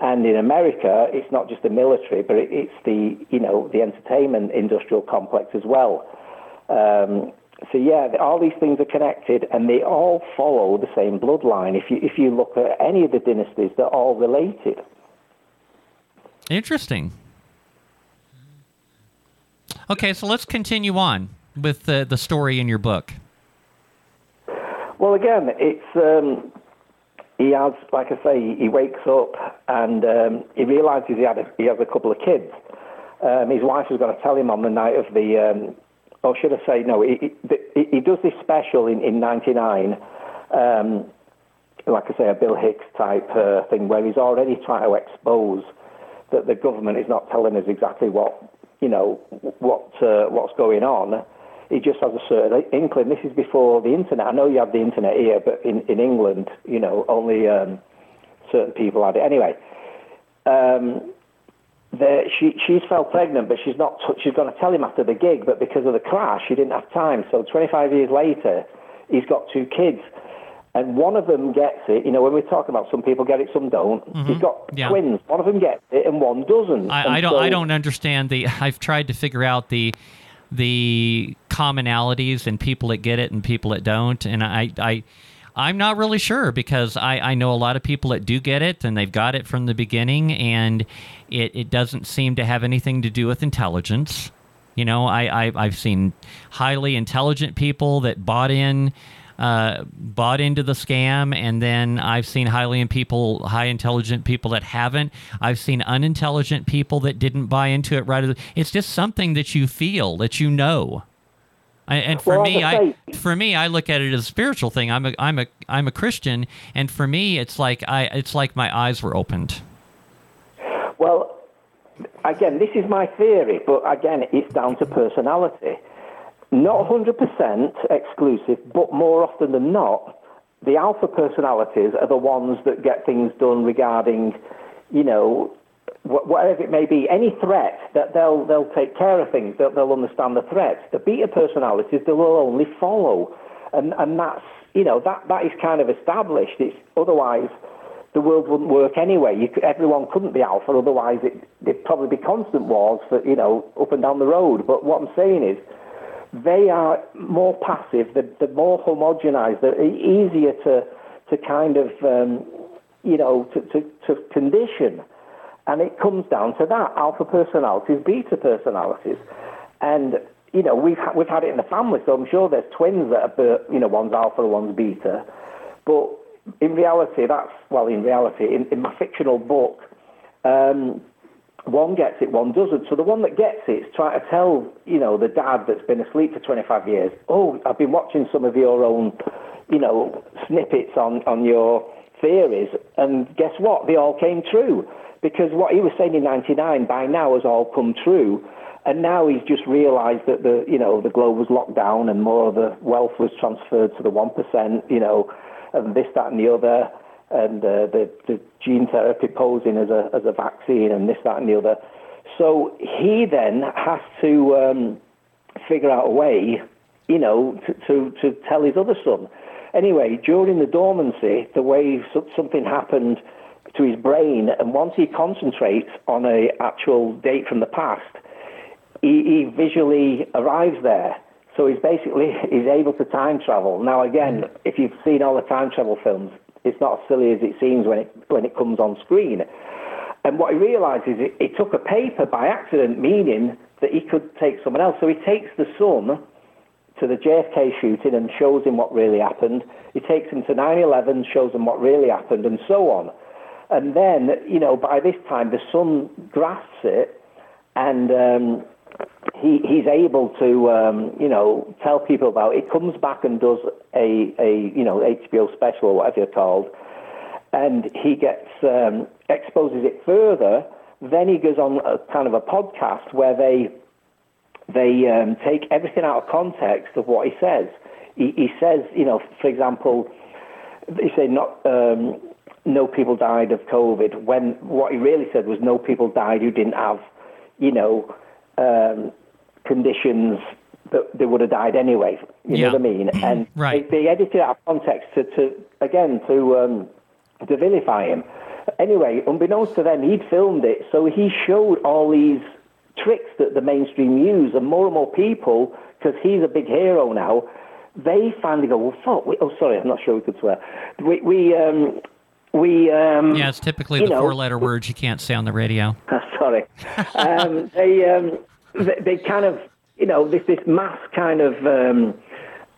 And in America, it's not just the military, but it, it's the you know the entertainment industrial complex as well. Um, so yeah, all these things are connected, and they all follow the same bloodline. If you if you look at any of the dynasties, they're all related. Interesting. Okay, so let's continue on with the, the story in your book. Well, again, it's um, he has, like I say, he wakes up and um, he realizes he had a, he has a couple of kids. Um, his wife was going to tell him on the night of the, um, or should I say, no, he, he, he does this special in in '99. Um, like I say, a Bill Hicks type uh, thing where he's already trying to expose that the government is not telling us exactly what you know what uh, what's going on he just has a certain inkling. This is before the internet. I know you have the internet here, but in, in England, you know, only um, certain people had it. Anyway, um, the, she she's fell pregnant, but she's not. She's going to tell him after the gig, but because of the crash, she didn't have time. So 25 years later, he's got two kids, and one of them gets it. You know, when we're talking about some people get it, some don't. You've got Mm-hmm. Yeah. twins. One of them gets it, and one doesn't. I, I don't. so- I don't understand the. I've tried to figure out the the commonalities and people that get it and people that don't, and I. I I'm not really sure because I, I know a lot of people that do get it and they've got it from the beginning and it, it doesn't seem to have anything to do with intelligence. You know, I, I I've seen highly intelligent people that bought in, uh, bought into the scam, and then I've seen highly in people, high intelligent people that haven't. I've seen unintelligent people that didn't buy into it right. It's just something that you feel that you know. I- And for Well, me, I for me, I look at it as a spiritual thing. I'm a I'm a I'm a Christian, and for me, it's like I it's like my eyes were opened. Well, again, this is my theory, but again, it's down to personality. Not 100% exclusive, but more often than not, the alpha personalities are the ones that get things done regarding, you know, whatever it may be, any threat that they'll they'll take care of things. They'll, they'll understand the threat. The beta personalities they will only follow, and and that's you know that that is kind of established. It's otherwise the world wouldn't work anyway. You could, everyone couldn't be alpha, otherwise it, there'd probably be constant wars for you know up and down the road. But what I'm saying is, they are more passive. They're, more homogenized. They're easier to to kind of um, you know to, to, to condition, and it comes down to that alpha personalities, beta personalities, and you know we've ha- we've had it in the family, so I'm sure there's twins that are you know one's alpha one's beta, but in reality that's well in reality in, in my fictional book. Um, one gets it, one doesn't. So the one that gets it is trying to tell, you know, the dad that's been asleep for 25 years, oh, I've been watching some of your own, you know, snippets on, on your theories, and guess what? They all came true. Because what he was saying in 99 by now has all come true. And now he's just realised that the, you know, the globe was locked down and more of the wealth was transferred to the 1%, you know, and this, that, and the other and uh, the, the gene therapy posing as a, as a vaccine and this, that, and the other. So he then has to um, figure out a way, you know, to, to, to tell his other son. Anyway, during the dormancy, the way something happened to his brain, and once he concentrates on a actual date from the past, he, he visually arrives there. So he's basically he's able to time travel. Now again, if you've seen all the time travel films, it's not as silly as it seems when it when it comes on screen. And what he realizes is he took a paper by accident, meaning that he could take someone else. So he takes the son to the JFK shooting and shows him what really happened. He takes him to 9/11, shows him what really happened, and so on. And then, you know, by this time, the son grasps it, and um, he he's able to, um, you know, tell people about it. Comes back and does a a you know HBO special or whatever you're called, and he gets um, exposes it further. Then he goes on a kind of a podcast where they they um, take everything out of context of what he says. He, he says, you know, for example, he said not um, no people died of COVID when what he really said was no people died who didn't have, you know, um, conditions that they would have died anyway. You Yeah. know what I mean? And Right. they, they edited out of context to, to again to um, to vilify him. Anyway, unbeknownst to them, he'd filmed it, so he showed all these tricks that the mainstream use, and more and more people, because he's a big hero now, they finally go, well, fuck. We, oh, sorry, I'm not sure we could swear. We we um, we um, Yeah, it's typically the know, four-letter words you can't say on the radio. sorry. Um, they, um, they they kind of you know this this mass kind of um,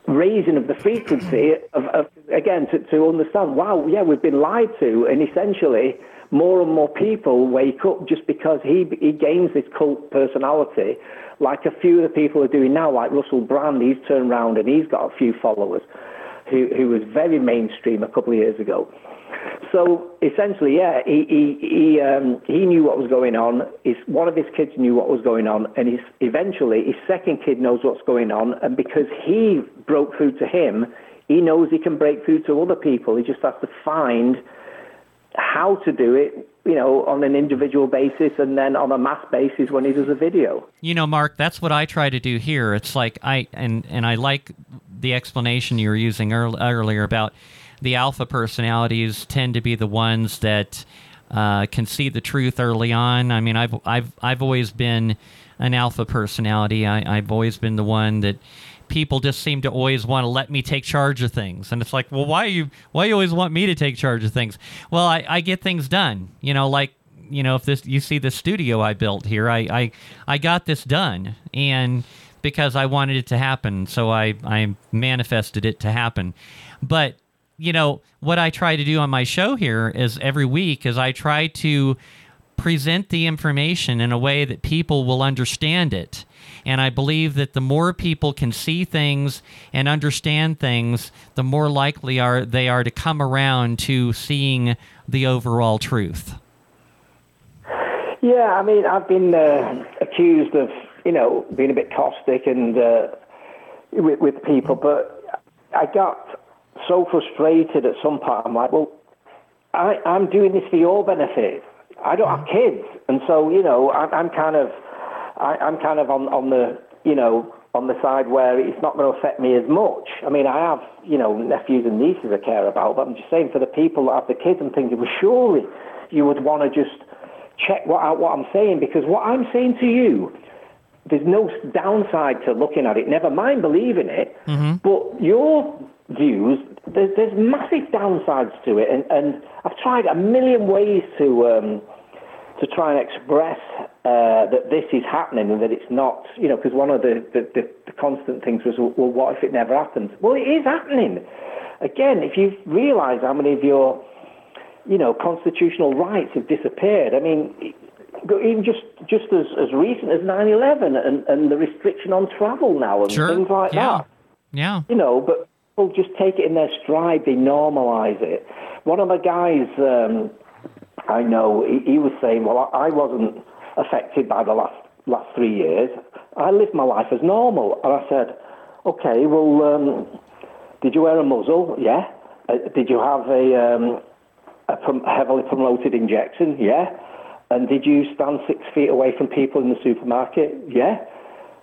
raising of the frequency of, of again to, to understand. Wow, yeah, we've been lied to, and essentially more and more people wake up just because he he gains this cult personality, like a few of the people are doing now, like Russell Brand. He's turned around and he's got a few followers, who who was very mainstream a couple of years ago. So essentially, yeah, he he he, um, he knew what was going on. His one of his kids knew what was going on, and his eventually his second kid knows what's going on. And because he broke through to him, he knows he can break through to other people. He just has to find how to do it, you know, on an individual basis, and then on a mass basis when he does a video. You know, Mark, that's what I try to do here. It's like I and and I like the explanation you were using earl- earlier about the alpha personalities tend to be the ones that uh, can see the truth early on. I mean, I've I've I've always been an alpha personality. I, I've always been the one that people just seem to always want to let me take charge of things. And it's like well why you why you always want me to take charge of things? Well i, I get things done. You know like you know if this you see the studio i built here i i, I got this done. And because i wanted it to happen so i i manifested it to happen. But you know what i try to do on my show here is every week is i try to present the information in a way that people will understand it and I believe that the more people can see things and understand things, the more likely are they are to come around to seeing the overall truth. Yeah, I mean, I've been uh, accused of, you know, being a bit caustic and uh, with, with people, but I got so frustrated at some part. I'm like, well, I, I'm doing this for your benefit. I don't have kids, and so you know, I, I'm kind of I, I'm kind of on, on the, you know, on the side where it's not going to affect me as much. I mean, I have, you know, nephews and nieces I care about, but I'm just saying for the people that have the kids, I'm thinking, well, surely you would want to just check what out what I'm saying because what I'm saying to you, there's no downside to looking at it. Never mind believing it, mm-hmm. but your views, there's, there's massive downsides to it, and, and I've tried a million ways to. Um, to try and express uh, that this is happening and that it's not, you know, because one of the, the, the, the, constant things was, well, what if it never happens? Well, it is happening. Again, if you realise how many of your, you know, constitutional rights have disappeared, I mean, even just just as, as recent as 9-11 and, and the restriction on travel now and sure. things like yeah. that. Yeah. You know, but people just take it in their stride, they normalise it. One of the guys... Um, I know he, he was saying, well, I wasn't affected by the last last three years. I lived my life as normal. And I said, okay, well, um, did you wear a muzzle? Yeah. Uh, did you have a, um, a prom- heavily promoted injection? Yeah. And did you stand six feet away from people in the supermarket? Yeah.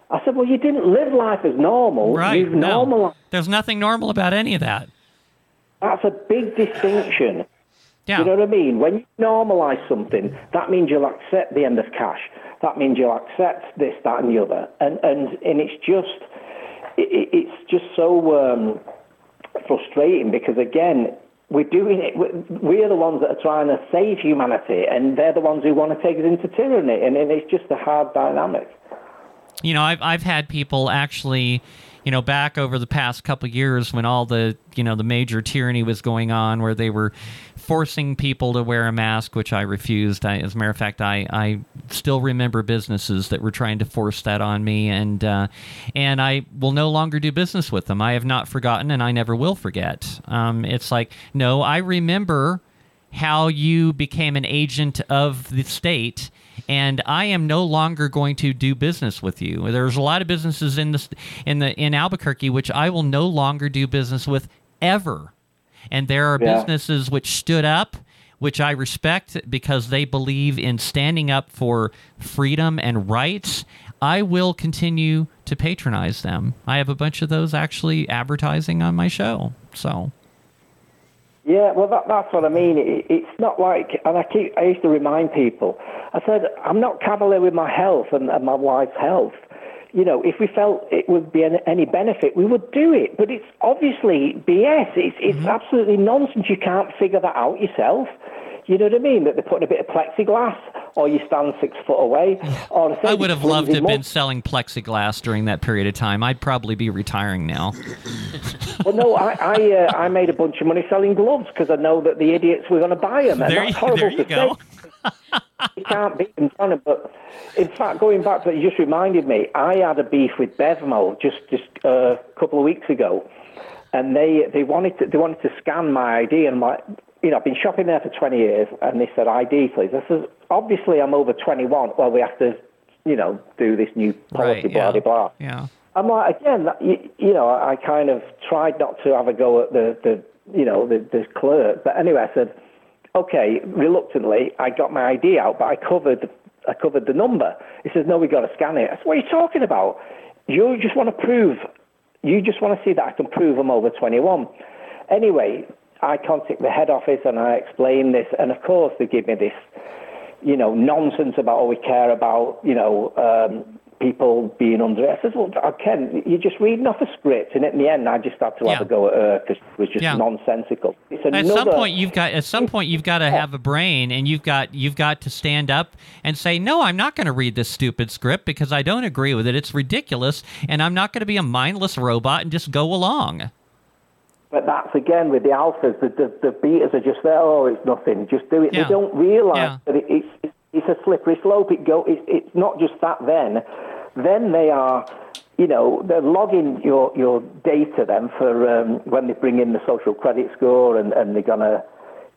I said, well, you didn't live life as normal. Right. You've no. normalized. There's nothing normal about any of that. That's a big distinction. Yeah. You know what I mean? When you normalise something, that means you'll accept the end of cash. That means you'll accept this, that, and the other. And and and it's just it, it's just so um, frustrating because again. We're doing it. We're the ones that are trying to save humanity, and they're the ones who want to take us into tyranny. And it's just a hard dynamic. You know, I've I've had people actually you know, back over the past couple years when all the, you know, the major tyranny was going on where they were forcing people to wear a mask, which I refused. I, as a matter of fact, I, I still remember businesses that were trying to force that on me, and uh, and I will no longer do business with them. I have not forgotten, and I never will forget. Um, it's like, no, I remember how you became an agent of the state and I am no longer going to do business with you. There's a lot of businesses in the in the in Albuquerque which I will no longer do business with ever. And there are yeah. businesses which stood up which I respect because they believe in standing up for freedom and rights. I will continue to patronize them. I have a bunch of those actually advertising on my show. So yeah, well, that, that's what I mean. It, it's not like, and I keep, I used to remind people, I said, I'm not cavalier with my health and, and my wife's health. You know, if we felt it would be any, any benefit, we would do it. But it's obviously BS. It's, it's mm-hmm. absolutely nonsense. You can't figure that out yourself. You know what I mean? That they're putting a bit of plexiglass, or you stand six foot away. Or I would have loved to have been selling plexiglass during that period of time. I'd probably be retiring now. well, no, I I, uh, I, made a bunch of money selling gloves because I know that the idiots were going to buy them. And there, that's horrible there you to go. Say. you can't beat them, But in fact, going back to that, you just reminded me. I had a beef with Bevmo just just uh, a couple of weeks ago, and they they wanted to they wanted to scan my ID, and my you know, I've been shopping there for 20 years, and they said, ID, please. I said, obviously I'm over 21. Well, we have to, you know, do this new policy, right, yeah. blah, blah, blah. Yeah. I'm like, again, you, you, know, I kind of tried not to have a go at the, the you know, the, the clerk. But anyway, I said, okay, reluctantly, I got my ID out, but I covered, I covered the number. He says, no, we've got to scan it. I said, what are you talking about? You just want to prove, you just want to see that I can prove I'm over 21. Anyway, I contact the head office and I explain this, and of course they give me this, you know, nonsense about all we care about, you know, um, people being under it. I says, well, Ken, you're just reading off a script, and in the end, I just had to Yeah. have a go at her because it was just Yeah. nonsensical. It's At some point, you've got at some point you've got to have a brain, and you've got you've got to stand up and say, no, I'm not going to read this stupid script because I don't agree with it. It's ridiculous, and I'm not going to be a mindless robot and just go along. But that's again with the alphas, the, the, the betas are just there. Oh, it's nothing. Just do it. Yeah. They don't realise Yeah. that it, it's it's a slippery slope. It go. It, it's not just that. Then, then they are, you know, they're logging your your data then for um, when they bring in the social credit score, and, and they're gonna,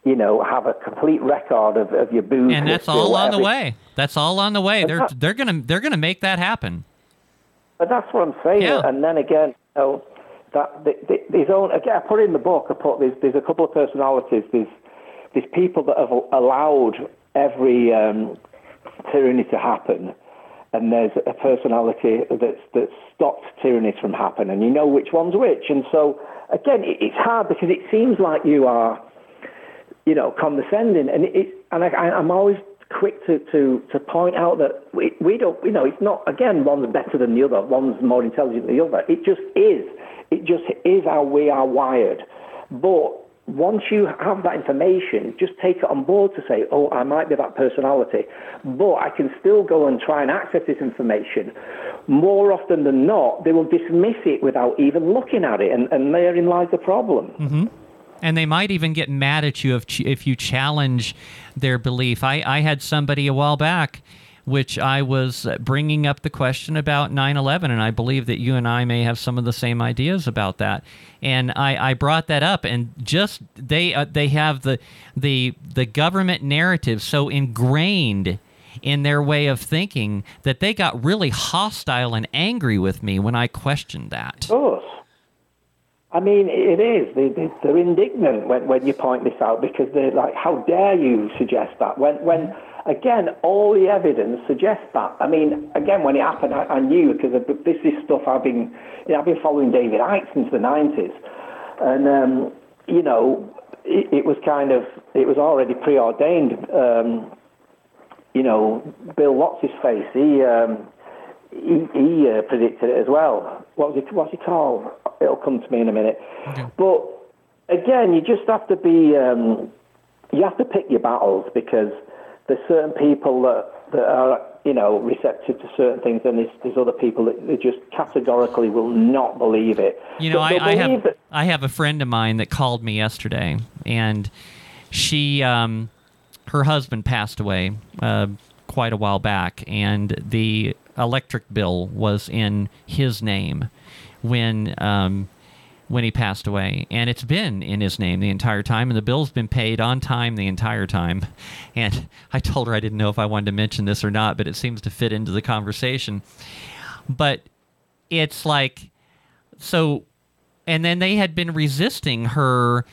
you know, have a complete record of, of your booze. And that's all on the way. That's all on the way. They're they're gonna they're gonna make that happen. But that's what I'm saying. Yeah. And then again, you know, that the, the, there's own again. I put in the book. I put there's, there's a couple of personalities. There's there's people that have allowed every um, tyranny to happen, and there's a personality that's stopped tyrannies from happening. And you know which one's which. And so again, it, it's hard because it seems like you are you know, condescending. And it, and I- I'm always quick to, to, to point out that we, we don't, you know, it's not, again, one's better than the other, one's more intelligent than the other. It just is. It just is how we are wired. But once you have that information, just take it on board to say, oh, I might be that personality, but I can still go and try and access this information. More often than not, they will dismiss it without even looking at it, and, and therein lies the problem. Mm-hmm. and they might even get mad at you if if you challenge their belief. I I had somebody a while back which I was uh, bringing up the question about 9/11 and I believe that you and I may have some of the same ideas about that. And I, I brought that up and just they uh, they have the the the government narrative so ingrained in their way of thinking that they got really hostile and angry with me when I questioned that. Of course. I mean, it is. They, they, they're indignant when, when you point this out because they're like, how dare you suggest that? When, when again, all the evidence suggests that. I mean, again, when it happened, I, I knew because this is stuff I've been, you know, I've been following David Icke since the 90s. And, um, you know, it, it was kind of, it was already preordained. Um, you know, Bill, what's his face? He, um, he, he uh, predicted it as well. What was it? What's he called? It'll come to me in a minute. But again, you just have to be. Um, you have to pick your battles because there's certain people that that are you know receptive to certain things, and there's, there's other people that they just categorically will not believe it. You know, I, I have that- I have a friend of mine that called me yesterday, and she, um, her husband passed away uh, quite a while back, and the electric bill was in his name when um, when he passed away, and it's been in his name the entire time, and the bill's been paid on time the entire time. And I told her I didn't know if I wanted to mention this or not, but it seems to fit into the conversation. But it's like so and then they had been resisting her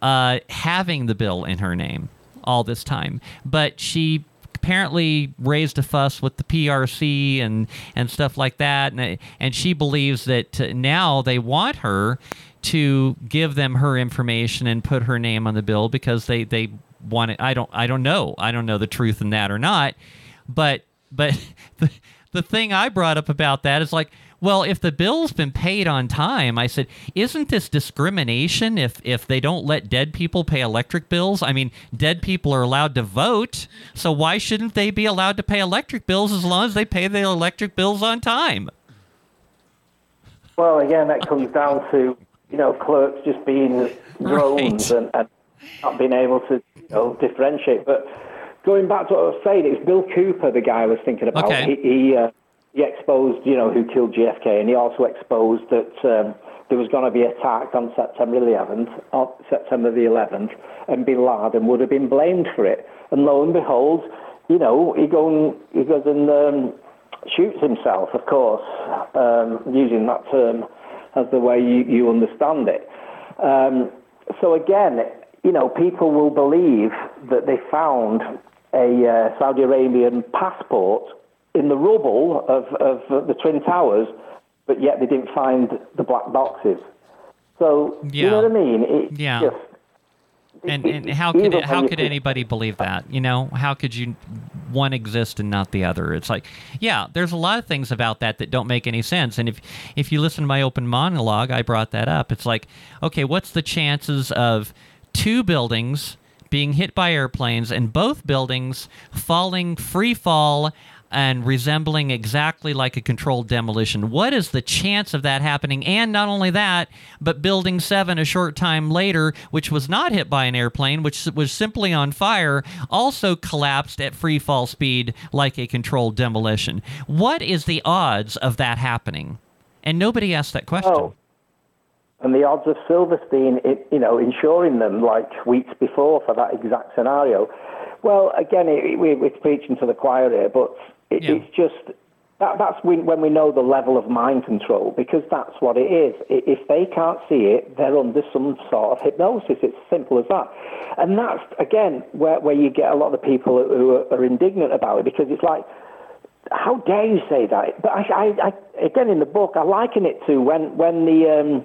uh, having the bill in her name all this time but she apparently raised a fuss with the PRC and and stuff like that. And and she believes that uh, now they want her to give them her information and put her name on the bill because they they want it. I don't I don't know. I don't know the truth in that or not. But but the, the thing I brought up about that is like, well, if the bill's been paid on time, I said, isn't this discrimination if if they don't let dead people pay electric bills? I mean, dead people are allowed to vote, so why shouldn't they be allowed to pay electric bills as long as they pay their electric bills on time? Well, again, that comes down to you know clerks just being drones Right. and, and not being able to you know differentiate. But going back to what I was saying, it's Bill Cooper, the guy I was thinking about. Okay. He he, uh, he exposed you know who killed JFK, and he also exposed that um, there was going to be attack on September the 11th, on September the 11th, and Bin Laden would have been blamed for it. And lo and behold, you know, he and, he goes and um, shoots himself, of course, um, using that term as the way you, you understand it. Um, so again, you know, people will believe that they found a uh, Saudi Arabian passport in the rubble of, of the Twin Towers, but yet they didn't find the black boxes. So, Yeah. you know what I mean? It's Yeah. just, And, and how could it, how could anybody believe that? You know, how could you one exist and not the other? It's like, yeah, there's a lot of things about that that don't make any sense. And if if you listen to my open monologue, I brought that up. It's like, okay, what's the chances of two buildings being hit by airplanes and both buildings falling free fall and resembling exactly like a controlled demolition. What is the chance of that happening? And not only that, but Building 7 a short time later, which was not hit by an airplane, which was simply on fire, also collapsed at free fall speed like a controlled demolition. What is the odds of that happening? And nobody asked that question. Oh. And the odds of Silverstein, you know, insuring them like weeks before for that exact scenario. Well, again, it, we, we're preaching to the choir here, but it, Yeah. it's just that, that's when, when we know the level of mind control, because that's what it is. If they can't see it, they're under some sort of hypnosis. It's simple as that. And that's, again, where, where you get a lot of the people who are, are indignant about it, because it's like, how dare you say that? But I, I, I, again, in the book, I liken it to when, when the. Um,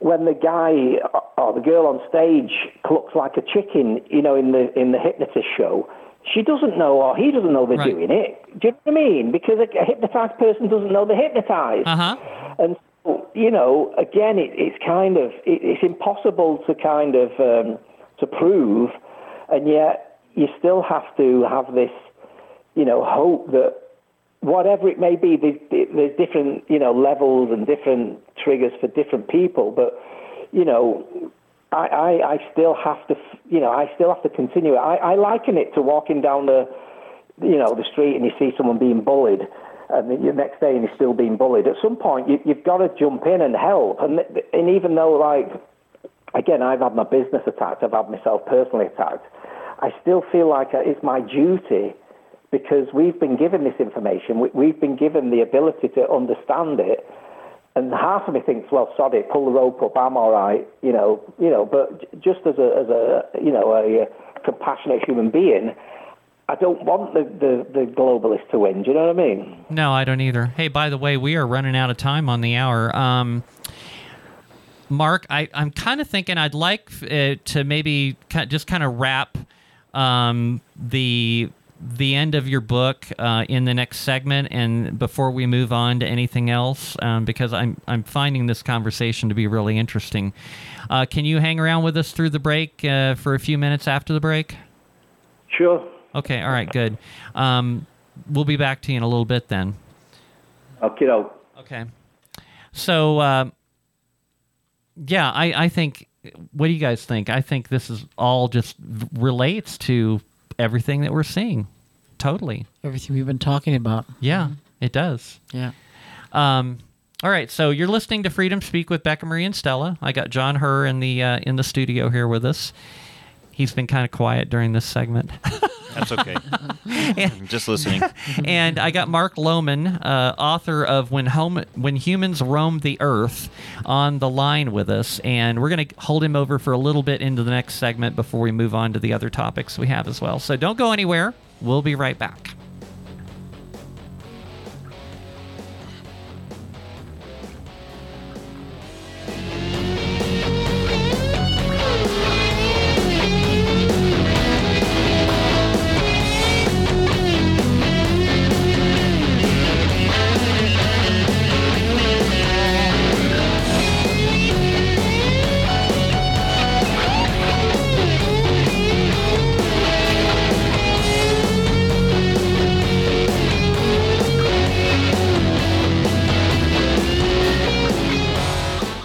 when the guy or the girl on stage looks like a chicken, you know, in the in the hypnotist show, she doesn't know or he doesn't know they're Right. doing it. Do you know what I mean? Because a, a hypnotized person doesn't know they're hypnotized. Uh huh. And so, you know, again, it, it's kind of it, it's impossible to kind of um, to prove, and yet you still have to have this, you know, hope that whatever it may be, there's, there's different, you know, levels and different triggers for different people. But, you know, I, I, I still have to, you know, I still have to continue. I, I liken it to walking down the, you know, the street and you see someone being bullied. And the next day, and you're still being bullied. At some point, you, you've got to jump in and help. And and even though, like, again, I've had my business attacked, I've had myself personally attacked. I still feel like it's my duty because we've been given this information, we, we've been given the ability to understand it. And half of me thinks, well, sod it, pull the rope up, I'm all right, you know, you know. But just as a, as a, you know, a, compassionate human being, I don't want the, the, the globalists to win. Do you know what I mean? No, I don't either. Hey, by the way, we are running out of time on the hour. Um, Mark, I, I'm kind of thinking I'd like uh, to maybe just kind of wrap um, the the end of your book uh, in the next segment, and before we move on to anything else, um, because I'm I'm finding this conversation to be really interesting. Uh, can you hang around with us through the break uh, for a few minutes after the break? Sure. Okay, all right, good. Um, we'll be back to you in a little bit then. Okay. Okay. So, uh, yeah, I, I think. What do you guys think? I think this is all just relates to everything that we're seeing. Totally. Everything we've been talking about. Yeah, it does. Yeah. Um, all right, so you're listening to Freedom Speak with Becca Mari and Stella. I got Jon Herr in the uh, in the studio here with us. He's been kind of quiet during this segment. That's okay. I'm just listening. and I got Mark Loughman, uh, author of "When Home When Humans Roam the Earth," on the line with us, and we're going to hold him over for a little bit into the next segment before we move on to the other topics we have as well. So don't go anywhere. We'll be right back.